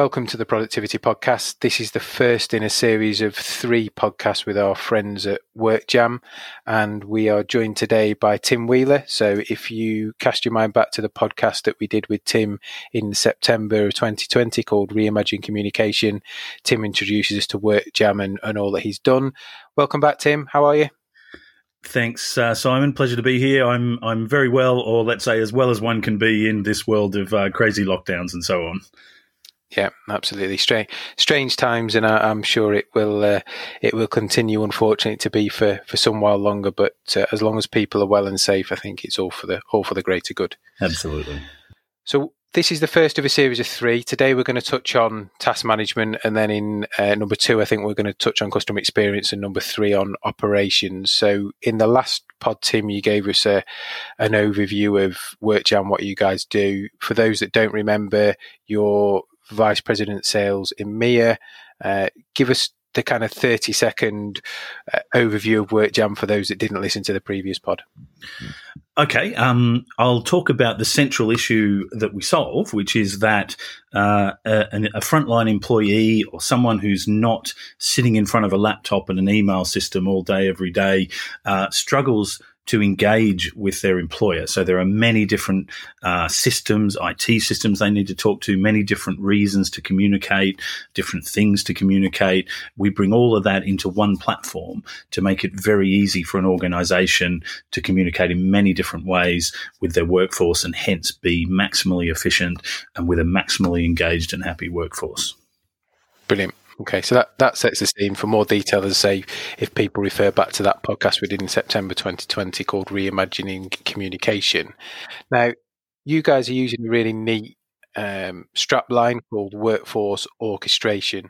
Welcome to the Productivity Podcast. This is the first in a series of three podcasts with our friends at WorkJam, and we are joined today by Tim Wheeler. So, if you cast your mind back to the podcast that we did with Tim in September of 2020 called Reimagine Communication, Tim introduces us to WorkJam and, and all that he's done. Welcome back, Tim. How are you? Thanks, uh, Simon. Pleasure to be here. I'm I'm very well, or let's say as well as one can be in this world of uh, crazy lockdowns and so on. Yeah, absolutely. Strange, strange times, and I, am sure it will uh, it will continue. Unfortunately, to be for, for some while longer. But uh, as long as people are well and safe, I think it's all for the all for the greater good. Absolutely. So this is the first of a series of three. Today we're going to touch on task management, and then in uh, number two, I think we're going to touch on customer experience, and number three on operations. So in the last pod, Tim, you gave us a an overview of WorkJam, what you guys do. For those that don't remember, your Vice President Sales EMEA. Uh, give us the kind of 30 second uh, overview of WorkJam for those that didn't listen to the previous pod. Okay, um, I'll talk about the central issue that we solve, which is that uh, a, a, frontline employee or someone who's not sitting in front of a laptop and an email system all day, every day, uh, struggles to engage with their employer. So there are many different uh, systems, IT systems they need to talk to, many different reasons to communicate, different things to communicate. We bring all of that into one platform to make it very easy for an organization to communicate in many different ways with their workforce and hence be maximally efficient and with a maximally engaged and happy workforce. Brilliant. Okay, so that, that sets the scene for more detail. As I say, if people refer back to that podcast we did in September 2020 called Reimagining Communication. Now, you guys are using a really neat um, strap line called Workforce Orchestration.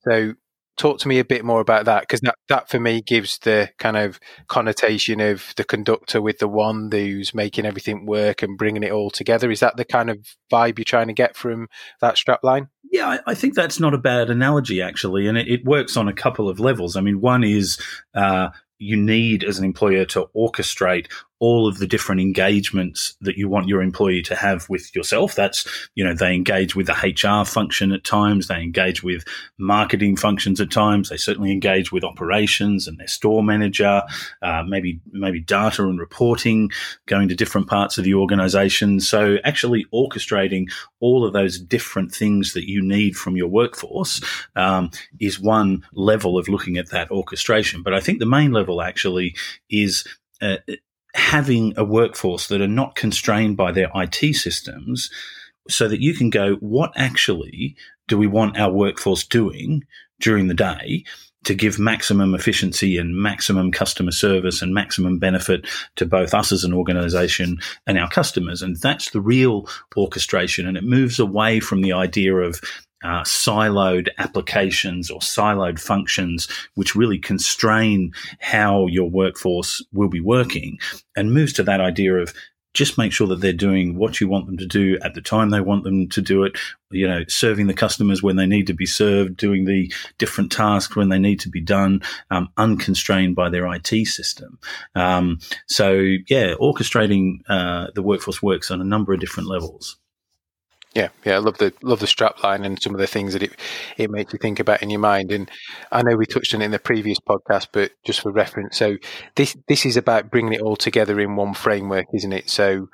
So, talk to me a bit more about that because that, that for me gives the kind of connotation of the conductor with the wand who's making everything work and bringing it all together. Is that the kind of vibe you're trying to get from that strap line? Yeah, I, I, think that's not a bad analogy, actually. And it, it, works on a couple of levels. I mean, one is uh, you need as an employer to orchestrate all of the different engagements that you want your employee to have with yourself. That's, you know, they engage with the HR function at times. They engage with marketing functions at times. They certainly engage with operations and their store manager, uh, maybe, maybe data and reporting going to different parts of the organization. So actually orchestrating all of those different things that you need from your workforce, um, is one level of looking at that orchestration. But I think the main level actually is uh, having a workforce that are not constrained by their IT systems so that you can go, what actually do we want our workforce doing during the day to give maximum efficiency and maximum customer service and maximum benefit to both us as an organization and our customers. And that's the real orchestration. And it moves away from the idea of uh, siloed applications or siloed functions, which really constrain how your workforce will be working, and moves to that idea of just make sure that they're doing what you want them to do at the time they want them to do it. You know, serving the customers when they need to be served, doing the different tasks when they need to be done, um, unconstrained by their IT system. Um, so, yeah, orchestrating uh, the workforce works on a number of different levels. Yeah, yeah, I love the love the strap line and some of the things that it it makes you think about in your mind. And I know we touched on it in the previous podcast, but just for reference, so this this is about bringing it all together in one framework, isn't it? So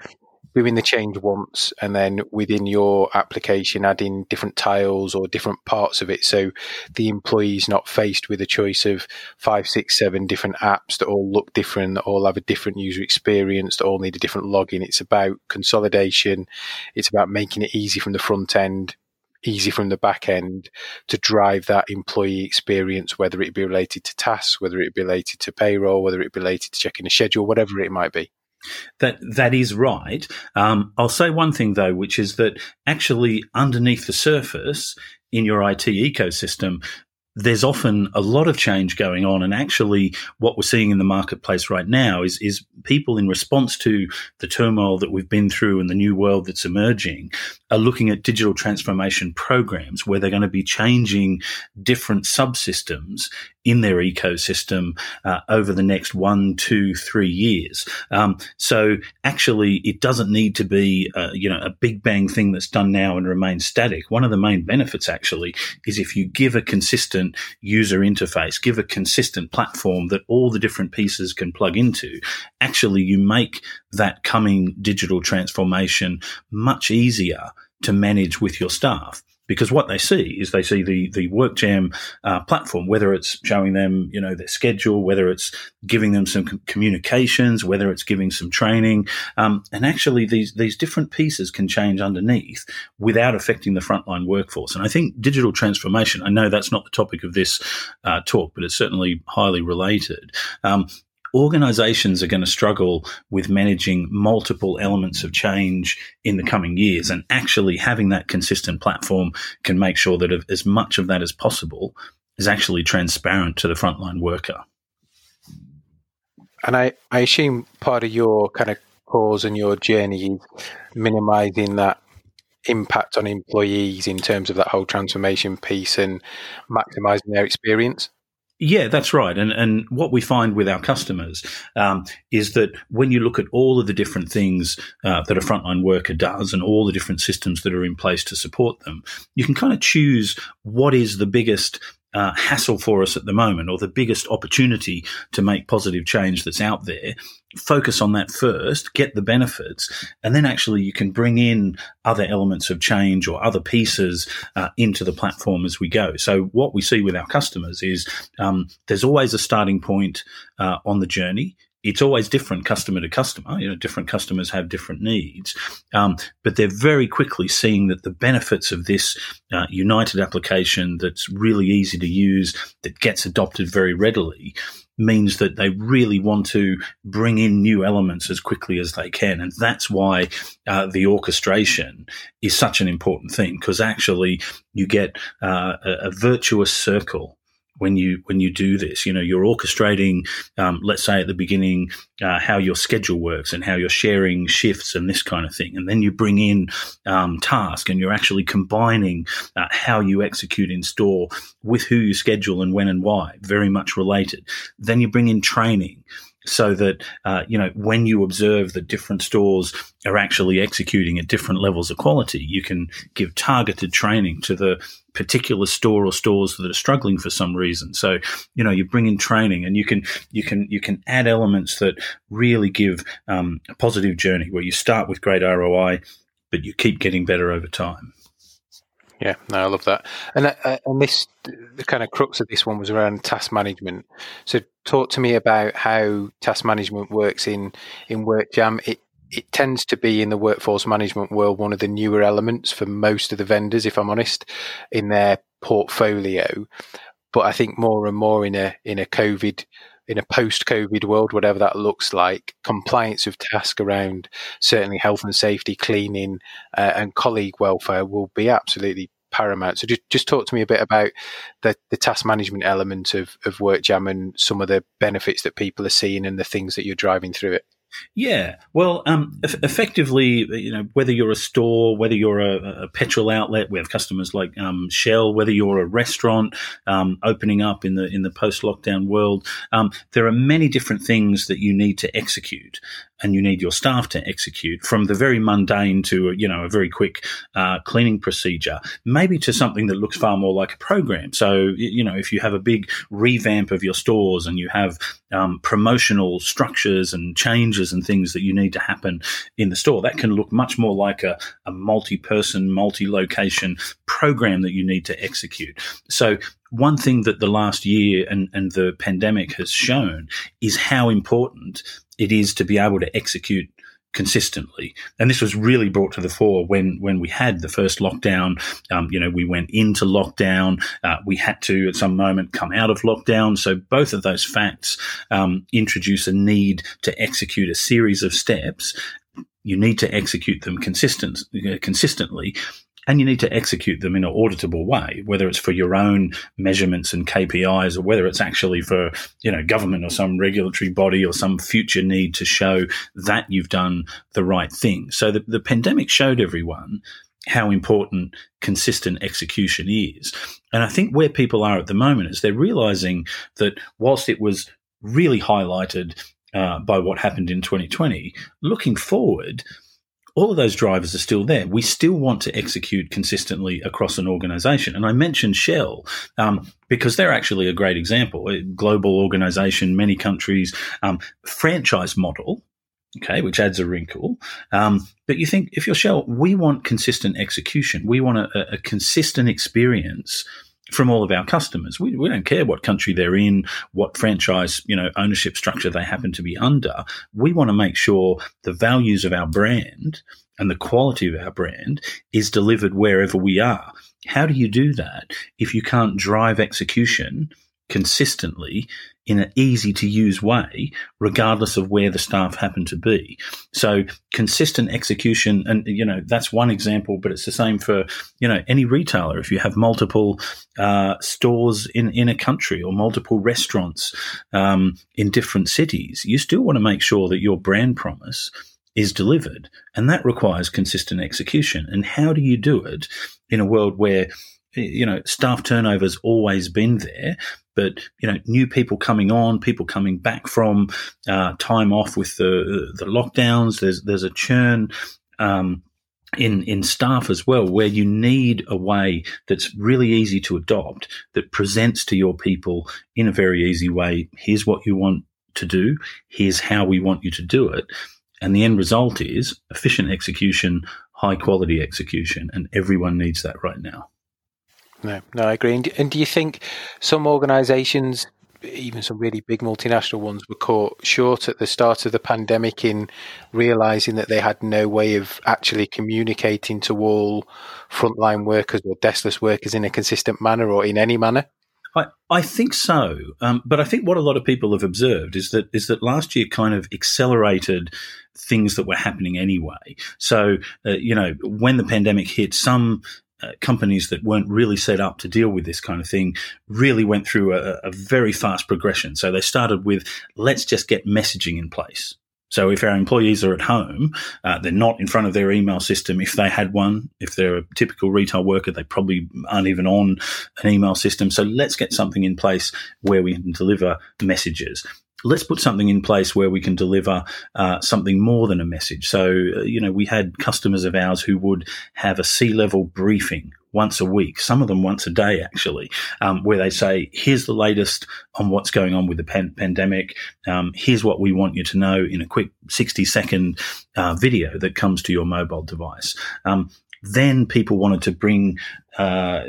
doing the change once and then within your application adding different tiles or different parts of it. So the employee is not faced with a choice of five six seven different apps that all look different that all have a different user experience that all need a different login. It's about consolidation. It's about making it easy from the front end easy from the back end to drive that employee experience, whether it be related to tasks, whether it be related to payroll, whether it be related to checking a schedule, whatever it might be. That that is right. Um, I'll say one thing though, which is that actually underneath the surface in your IT ecosystem, there's often a lot of change going on. And actually, what we're seeing in the marketplace right now is, is people in response to the turmoil that we've been through and the new world that's emerging are looking at digital transformation programs where they're going to be changing different subsystems in their ecosystem uh, over the next one, two, three years. Um, so actually, it doesn't need to be uh, you know a big bang thing that's done now and remains static. One of the main benefits actually is if you give a consistent user interface, give a consistent platform that all the different pieces can plug into. Actually, you make that coming digital transformation much easier to manage with your staff because what they see is they see the the WorkJam uh, platform, whether it's showing them you know their schedule, whether it's giving them some communications, whether it's giving some training, um, and actually these these different pieces can change underneath without affecting the frontline workforce. And I think digital transformation. I know that's not the topic of this uh, talk, but it's certainly highly related. Um, organizations are going to struggle with managing multiple elements of change in the coming years. And actually having that consistent platform can make sure that as much of that as possible is actually transparent to the frontline worker. And I, I assume part of your kind of cause and your journey is minimizing that impact on employees in terms of that whole transformation piece and maximizing their experience. Yeah, that's right. And and what we find with our customers um, is that when you look at all of the different things uh, that a frontline worker does and all the different systems that are in place to support them, you can kind of choose what is the biggest uh, hassle for us at the moment or the biggest opportunity to make positive change that's out there focus on that first get the benefits and then actually you can bring in other elements of change or other pieces uh, into the platform as we go. So what we see with our customers is um, there's always a starting point uh, on the journey it's always different customer to customer. You know, different customers have different needs, um, but they're very quickly seeing that the benefits of this uh, united application that's really easy to use, that gets adopted very readily, means that they really want to bring in new elements as quickly as they can, and that's why uh, the orchestration is such an important thing because actually you get uh, a, a virtuous circle when you when you do this. You know, you're orchestrating, um, let's say at the beginning, uh, how your schedule works and how you're sharing shifts and this kind of thing, and then you bring in um, task and you're actually combining uh, how you execute in store with who you schedule and when and why. Very much related. Then you bring in training so that uh, you know when you observe that different stores are actually executing at different levels of quality, you can give targeted training to the particular store or stores that are struggling for some reason. So you know you bring in training, and you can you can you can add elements that really give um, a positive journey where you start with great ROI, but you keep getting better over time. Yeah, no, I love that. And uh, and this the kind of crux of this one was around task management. So, talk to me about how task management works in in WorkJam. It it tends to be in the workforce management world one of the newer elements for most of the vendors, if I'm honest, in their portfolio. But I think more and more in a in a COVID in a post-COVID world, whatever that looks like, compliance of task around certainly health and safety, cleaning, uh, and colleague welfare will be absolutely paramount. So just, just talk to me a bit about the, the task management element of, of WorkJam and some of the benefits that people are seeing and the things that you're driving through it. Yeah, well, um, effectively, you know, whether you're a store, whether you're a, a petrol outlet, we have customers like um, Shell. Whether you're a restaurant um, opening up in the in the post lockdown world, um, there are many different things that you need to execute, and you need your staff to execute from the very mundane to you know a very quick uh, cleaning procedure, maybe to something that looks far more like a program. So you know if you have a big revamp of your stores and you have um, promotional structures and changes and things that you need to happen in the store, that can look much more like a, a multi-person, multi-location program that you need to execute. So one thing that the last year and, and the pandemic has shown is how important it is to be able to execute consistently. And this was really brought to the fore when when we had the first lockdown. Um, you know, we went into lockdown. Uh, we had to at some moment come out of lockdown. So both of those facts um, introduce a need to execute a series of steps. You need to execute them consistent, uh, consistently and you need to execute them in an auditable way, whether it's for your own measurements and KPIs or whether it's actually for, you know, government or some regulatory body or some future need to show that you've done the right thing. So the, the pandemic showed everyone how important consistent execution is. And I think where people are at the moment is they're realizing that whilst it was really highlighted uh, by what happened in 2020, looking forward, all of those drivers are still there. We still want to execute consistently across an organization. And I mentioned Shell um, because they're actually a great example. A global organization, many countries, um, franchise model. Okay, which adds a wrinkle. Um, but you think if you're Shell, we want consistent execution. We want a, a consistent experience from all of our customers. We, we don't care what country they're in, what franchise, you know, ownership structure they happen to be under. We want to make sure the values of our brand and the quality of our brand is delivered wherever we are. How do you do that if you can't drive execution consistently in an easy to use way, regardless of where the staff happen to be. So consistent execution, and you know that's one example, but it's the same for you know any retailer. If you have multiple uh, stores in in a country or multiple restaurants um, in different cities, you still want to make sure that your brand promise is delivered, and that requires consistent execution. And how do you do it in a world where you know, staff turnover's always been there, but you know, new people coming on, people coming back from uh, time off with the the lockdowns. There's there's a churn. Um, in in staff as well, where you need a way that's really easy to adopt, that presents to your people in a very easy way. Here's what you want to do. Here's how we want you to do it. And the end result is efficient execution, high quality execution, and everyone needs that right now. No, no, I agree. And, do you think some organisations, even some really big multinational ones, were caught short at the start of the pandemic in realising that they had no way of actually communicating to all frontline workers or deskless workers in a consistent manner or in any manner? I, I think so, um, but I think what a lot of people have observed is that is that last year kind of accelerated things that were happening anyway. So uh, you know when the pandemic hit, some uh, companies that weren't really set up to deal with this kind of thing really went through a, a very fast progression. So they started with let's just get messaging in place. So if our employees are at home, uh, they're not in front of their email system. If they had one, if they're a typical retail worker, they probably aren't even on an email system. So let's get something in place where we can deliver messages let's put something in place where we can deliver uh, something more than a message. So, uh, you know, we had customers of ours who would have a C level briefing once a week, some of them once a day, actually, um, where they say, here's the latest on what's going on with the pan- pandemic. Um, here's what we want you to know in a quick 60 second uh, video that comes to your mobile device. Um, then people wanted to bring uh,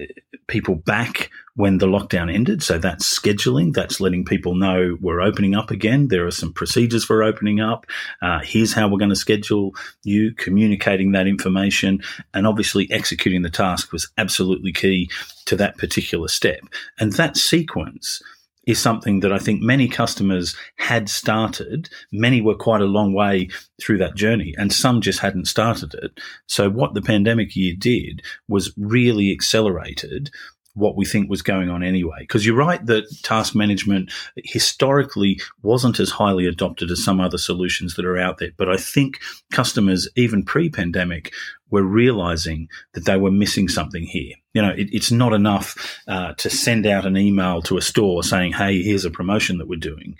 people back when the lockdown ended. So that's scheduling. That's letting people know we're opening up again. There are some procedures for opening up. Uh, here's how we're going to schedule you, communicating that information, and obviously executing the task was absolutely key to that particular step. And that sequence is something that I think many customers had started. Many were quite a long way through that journey, and some just hadn't started it. So, what the pandemic year did was really accelerated what we think was going on anyway. Because you're right that task management historically wasn't as highly adopted as some other solutions that are out there. But I think customers, even pre pandemic, were realizing that they were missing something here. You know, it, it's not enough uh, to send out an email to a store saying, hey, here's a promotion that we're doing.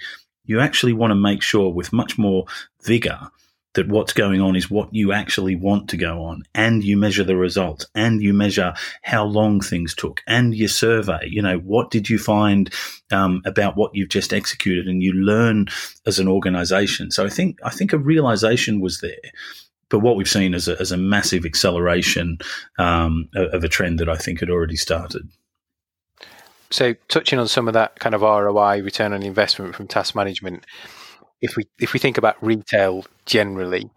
You actually want to make sure with much more vigor that what's going on is what you actually want to go on and you measure the results and you measure how long things took and you survey. You know what did you find um, about what you've just executed and you learn as an organization. So i think i think a realization was there but what we've seen is a, is a massive acceleration um, of a trend that i think had already started so touching on some of that kind of roi return on investment from task management if we if we think about retail generally,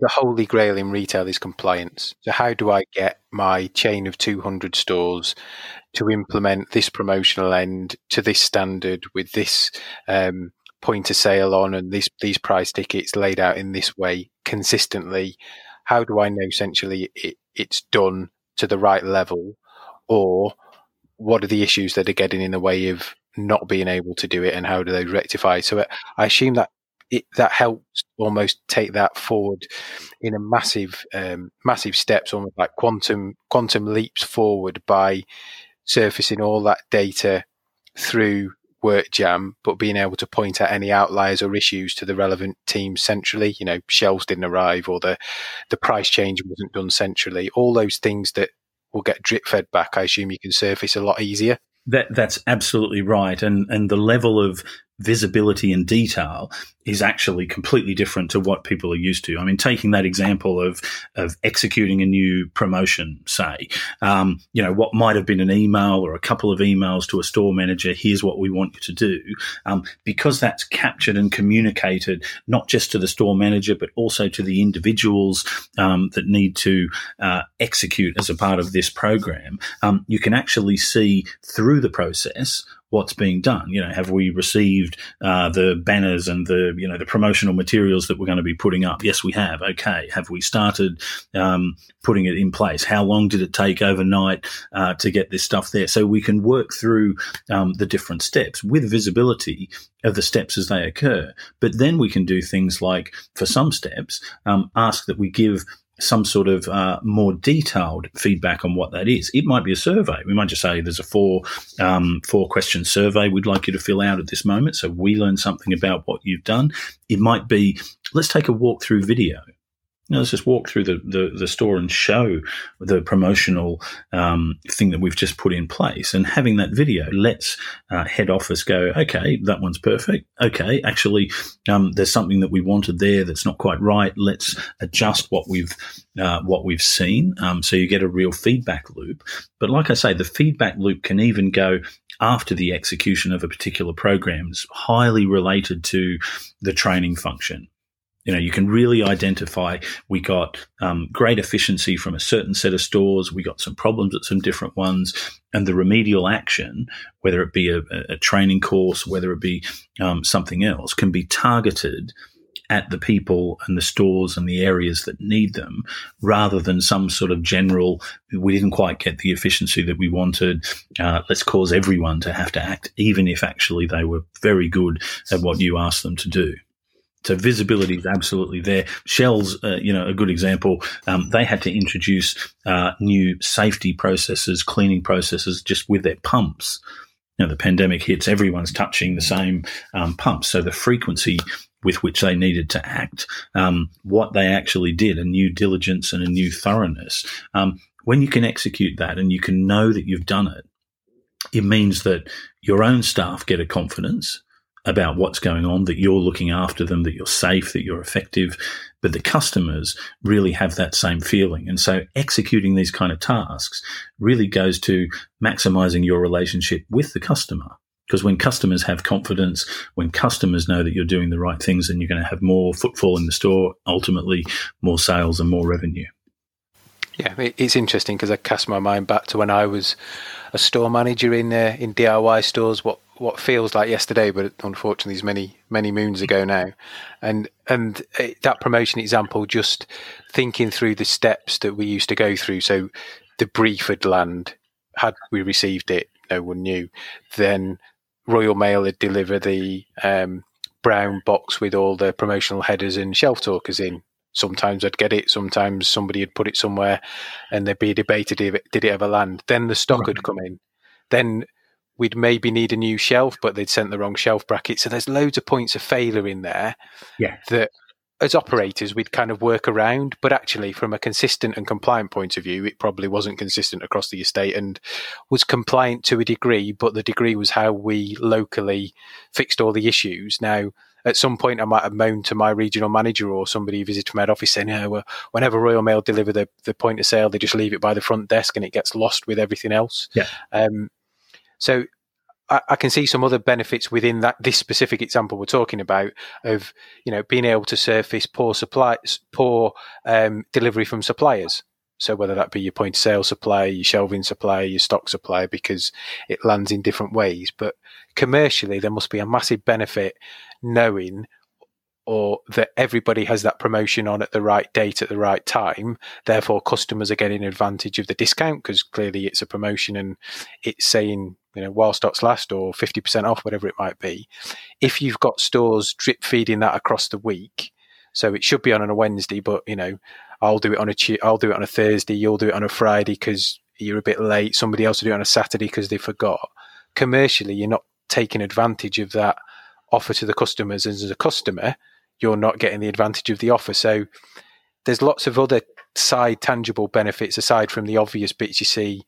the holy grail in retail is compliance. So how do I get my chain of 200 stores to implement this promotional end to this standard with this um, point of sale on and these these price tickets laid out in this way consistently? How do I know essentially it, it's done to the right level, or what are the issues that are getting in the way of not being able to do it and how do they rectify? So uh, I assume that it, that helps almost take that forward in a massive, um, massive steps, almost like quantum quantum leaps forward by surfacing all that data through WorkJam, but being able to point out any outliers or issues to the relevant team centrally. You know, shelves didn't arrive, or the the price change wasn't done centrally. All those things that will get drip fed back. I assume you can surface a lot easier. That that's absolutely right, and and the level of visibility and detail is actually completely different to what people are used to. I mean, taking that example of of executing a new promotion, say, um, you know, what might have been an email or a couple of emails to a store manager. Here's what we want you to do, um, because that's captured and communicated not just to the store manager but also to the individuals um, that need to uh, execute as a part of this program. Um, you can actually see through the process what's being done. You know, have we received uh, the banners and the you know the promotional materials that we're going to be putting up? Yes, we have. Okay, have we started um, putting it in place? How long did it take overnight uh, to get this stuff there? So we can work through um, the different steps with visibility of the steps as they occur. But then we can do things like, for some steps, um, ask that we give some sort of uh, more detailed feedback on what that is. It might be a survey. We might just say there's a four um, four question survey we'd like you to fill out at this moment, so we learn something about what you've done. It might be let's take a walkthrough video know, let's just walk through the, the, the, store and show the promotional um, thing that we've just put in place. And having that video lets uh, head office go, okay, that one's perfect. Okay, actually, um, there's something that we wanted there that's not quite right. Let's adjust what we've uh, what we've seen. Um, so you get a real feedback loop. But like I say, the feedback loop can even go after the execution of a particular program. It's highly related to the training function you know, you can really identify we got um, great efficiency from a certain set of stores. We got some problems at some different ones, and the remedial action, whether it be a, a training course, whether it be um, something else, can be targeted at the people and the stores and the areas that need them rather than some sort of general, we didn't quite get the efficiency that we wanted. Uh, let's cause everyone to have to act, even if actually they were very good at what you asked them to do. So visibility is absolutely there. Shell's, uh, you know, a good example. Um, they had to introduce uh, new safety processes, cleaning processes, just with their pumps. You know, the pandemic hits, everyone's touching the same um, pumps, so the frequency with which they needed to act, um, what they actually did, a new diligence and a new thoroughness. Um, when you can execute that and you can know that you've done it, it means that your own staff get a confidence about what's going on, that you're looking after them, that you're safe, that you're effective. But the customers really have that same feeling. And so executing these kind of tasks really goes to maximizing your relationship with the customer. Because when customers have confidence, when customers know that you're doing the right things, then you're going to have more footfall in the store, ultimately more sales and more revenue. Yeah, it's interesting because I cast my mind back to when I was a store manager in uh, in DIY stores. What what feels like yesterday, but unfortunately is many many moons ago now. And and uh, that promotion example, just thinking through the steps that we used to go through. So the brief had land. Had we received it, no one knew. Then Royal Mail had delivered the um, brown box with all the promotional headers and shelf talkers in sometimes I'd get it, sometimes somebody had put it somewhere, and there'd be debated if it, did it ever land. Then the stock right. had come in. Then we'd maybe need a new shelf, but they'd sent the wrong shelf bracket. So there's loads of points of failure in there. Yeah. That as operators we'd kind of work around, but actually from a consistent and compliant point of view, it probably wasn't consistent across the estate and was compliant to a degree, but the degree was how we locally fixed all the issues. Now at some point I might have moaned to my regional manager or somebody who visited my office saying, yeah, well, whenever Royal Mail deliver the, the point of sale, they just leave it by the front desk and it gets lost with everything else. Yeah. Um, so I, I, can see some other benefits within that this specific example we're talking about of you know being able to surface poor supply, poor um, delivery from suppliers. So whether that be your point of sale supplier, your shelving supplier, your stock supplier, because it lands in different ways. But commercially, there must be a massive benefit knowing or that everybody has that promotion on at the right date at the right time. Therefore, customers are getting advantage of the discount because clearly it's a promotion and it's saying, you know, while stocks last or 50% off, whatever it might be. If you've got stores drip feeding that across the week, so it should be on on a Wednesday, but you know, I'll do it on a I'll do it on a Thursday. You'll do it on a Friday because you're a bit late. Somebody else will do it on a Saturday because they forgot. Commercially, you're not taking advantage of that offer to the customers, as a customer, you're not getting the advantage of the offer. So there's lots of other side tangible benefits aside from the obvious bits you see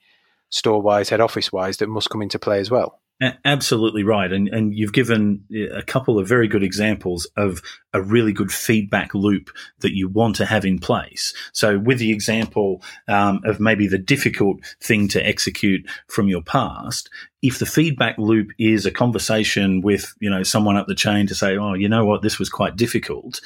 store wise, head office wise that must come into play as well. Absolutely right. And, and you've given a couple of very good examples of a really good feedback loop that you want to have in place. So, with the example um, of maybe the difficult thing to execute from your past, if the feedback loop is a conversation with you know someone up the chain to say, "Oh, you know what, this was quite difficult,"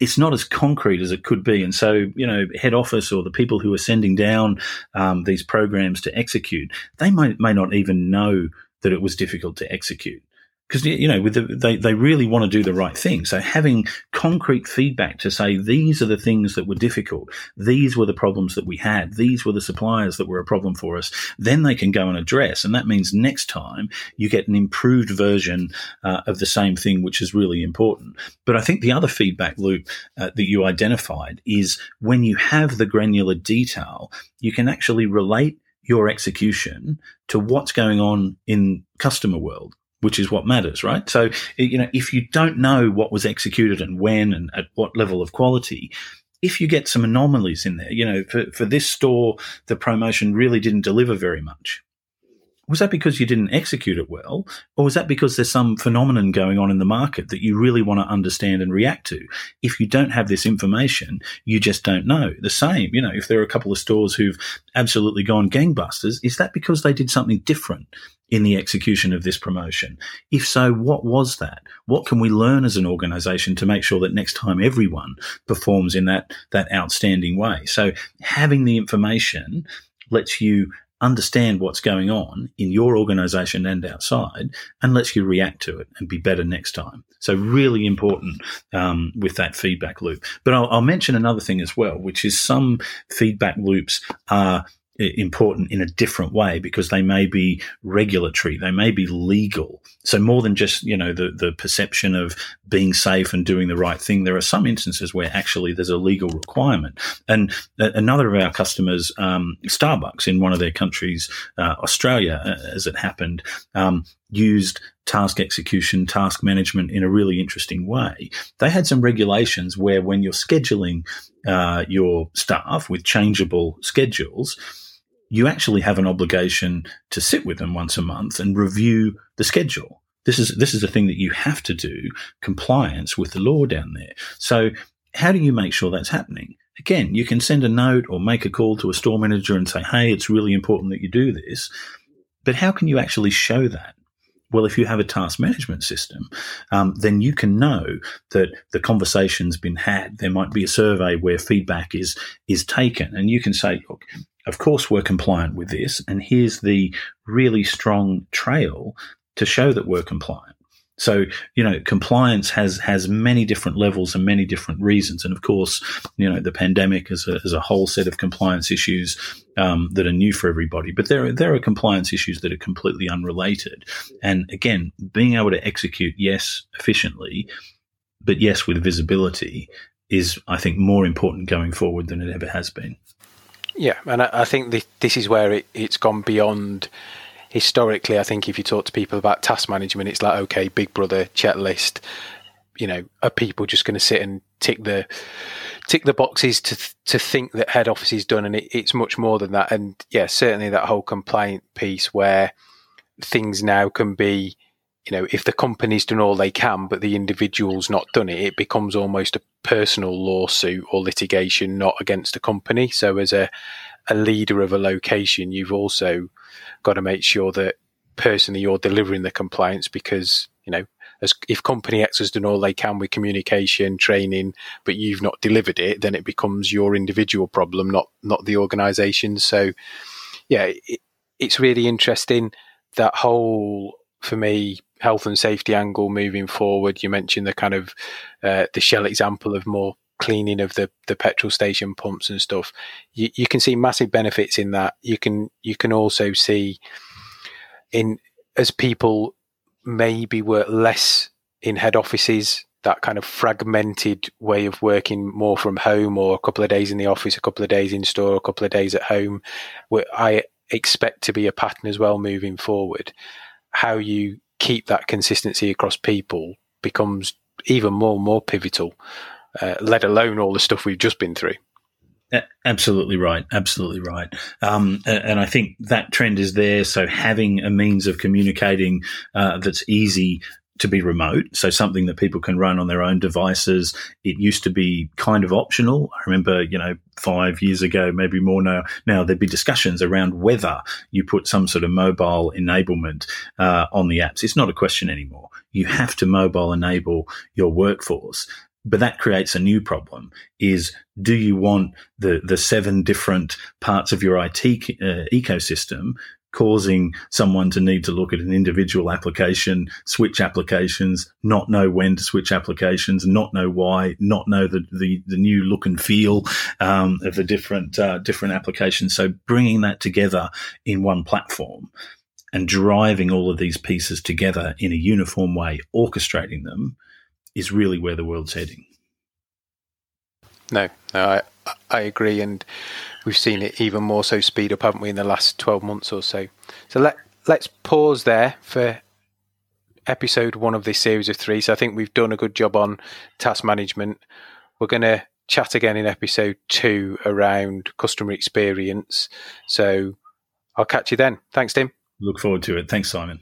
it's not as concrete as it could be. And so, you know, head office or the people who are sending down um, these programs to execute, they might may not even know that it was difficult to execute because you know the, they they really want to do the right thing. So having concrete feedback to say these are the things that were difficult, these were the problems that we had, these were the suppliers that were a problem for us, then they can go and address, and that means next time you get an improved version uh, of the same thing, which is really important. But I think the other feedback loop uh, that you identified is when you have the granular detail, you can actually relate your execution to what's going on in customer world which is what matters, right? So, you know, if you don't know what was executed and when and at what level of quality, if you get some anomalies in there, you know, for, for this store, the promotion really didn't deliver very much was that because you didn't execute it well, or was that because there's some phenomenon going on in the market that you really want to understand and react to? If you don't have this information, you just don't know. The same, you know, if there are a couple of stores who've absolutely gone gangbusters, is that because they did something different in the execution of this promotion? If so, what was that? What can we learn as an organization to make sure that next time everyone performs in that, that outstanding way? So having the information lets you understand what's going on in your organization and outside and lets you react to it and be better next time. So, really important um, with that feedback loop. But I'll, I'll mention another thing as well, which is some feedback loops are important in a different way because they may be regulatory, they may be legal. So more than just you know the the perception of being safe and doing the right thing, there are some instances where actually there's a legal requirement. And another of our customers, um, Starbucks, in one of their countries, uh, Australia, uh, as it happened, um, used task execution, task management in a really interesting way. They had some regulations where when you're scheduling uh, your staff with changeable schedules you actually have an obligation to sit with them once a month and review the schedule. This is this is a thing that you have to do compliance with the law down there. So how do you make sure that's happening? Again, you can send a note or make a call to a store manager and say, "Hey, it's really important that you do this." But how can you actually show that? Well, if you have a task management system, um, then you can know that the conversation's been had. There might be a survey where feedback is is taken, and you can say, "Look, of course, we're compliant with this, and here's the really strong trail to show that we're compliant. So, you know, compliance has has many different levels and many different reasons. And of course, you know, the pandemic is a, is a whole set of compliance issues um, that are new for everybody. But there are, there are compliance issues that are completely unrelated. And again, being able to execute, yes, efficiently, but yes, with visibility is, I think, more important going forward than it ever has been. Yeah, and I, I think this, this is where it, it's gone beyond. Historically, I think if you talk to people about task management, it's like okay, Big Brother checklist. You know, are people just going to sit and tick the tick the boxes to to think that head office is done? And it, it's much more than that. And yeah, certainly that whole compliant piece where things now can be you know, if the company's done all they can, but the individual's not done it, it becomes almost a personal lawsuit or litigation, not against a company. So, as a, a leader of a location, you've also got to make sure that personally you're delivering the compliance because, you know, as if company X has done all they can with communication, training, but you've not delivered it, then it becomes your individual problem, not not the organisation. So, yeah, it, it's really interesting that whole for me health and safety angle moving forward. You mentioned the kind of uh, the Shell example of more cleaning of the, the petrol station pumps and stuff. You, you can see massive benefits in that. You can you can also see in as people maybe work less in head offices that kind of fragmented way of working more from home or a couple of days in the office, a couple of days in store, a couple of days at home, I expect to be a pattern as well moving forward. How you keep that consistency across people becomes even more and more pivotal, uh, let alone all the stuff we've just been through. Absolutely right. Absolutely right. Um, and I think that trend is there. So having a means of communicating uh, that's easy to be remote, so something that people can run on their own devices. It used to be kind of optional. I remember, you know, five years ago, maybe more now. Now there'd be discussions around whether you put some sort of mobile enablement uh, on the apps. It's not a question anymore. You have to mobile enable your workforce but that creates a new problem is do you want the the seven different parts of your IT uh, ecosystem causing someone to need to look at an individual application, switch applications, not know when to switch applications, not know why, not know the the, the new look and feel um, of the different uh, different applications. So bringing that together in one platform and driving all of these pieces together in a uniform way, orchestrating them, is really where the world's heading. No, no, I I agree, and we've seen it even more so speed up, haven't we, in the last twelve months or so? So let let's pause there for episode one of this series of three. So I think we've done a good job on task management. We're going to chat again in episode two around customer experience. So I'll catch you then. Thanks, Tim. Look forward to it. Thanks, Simon.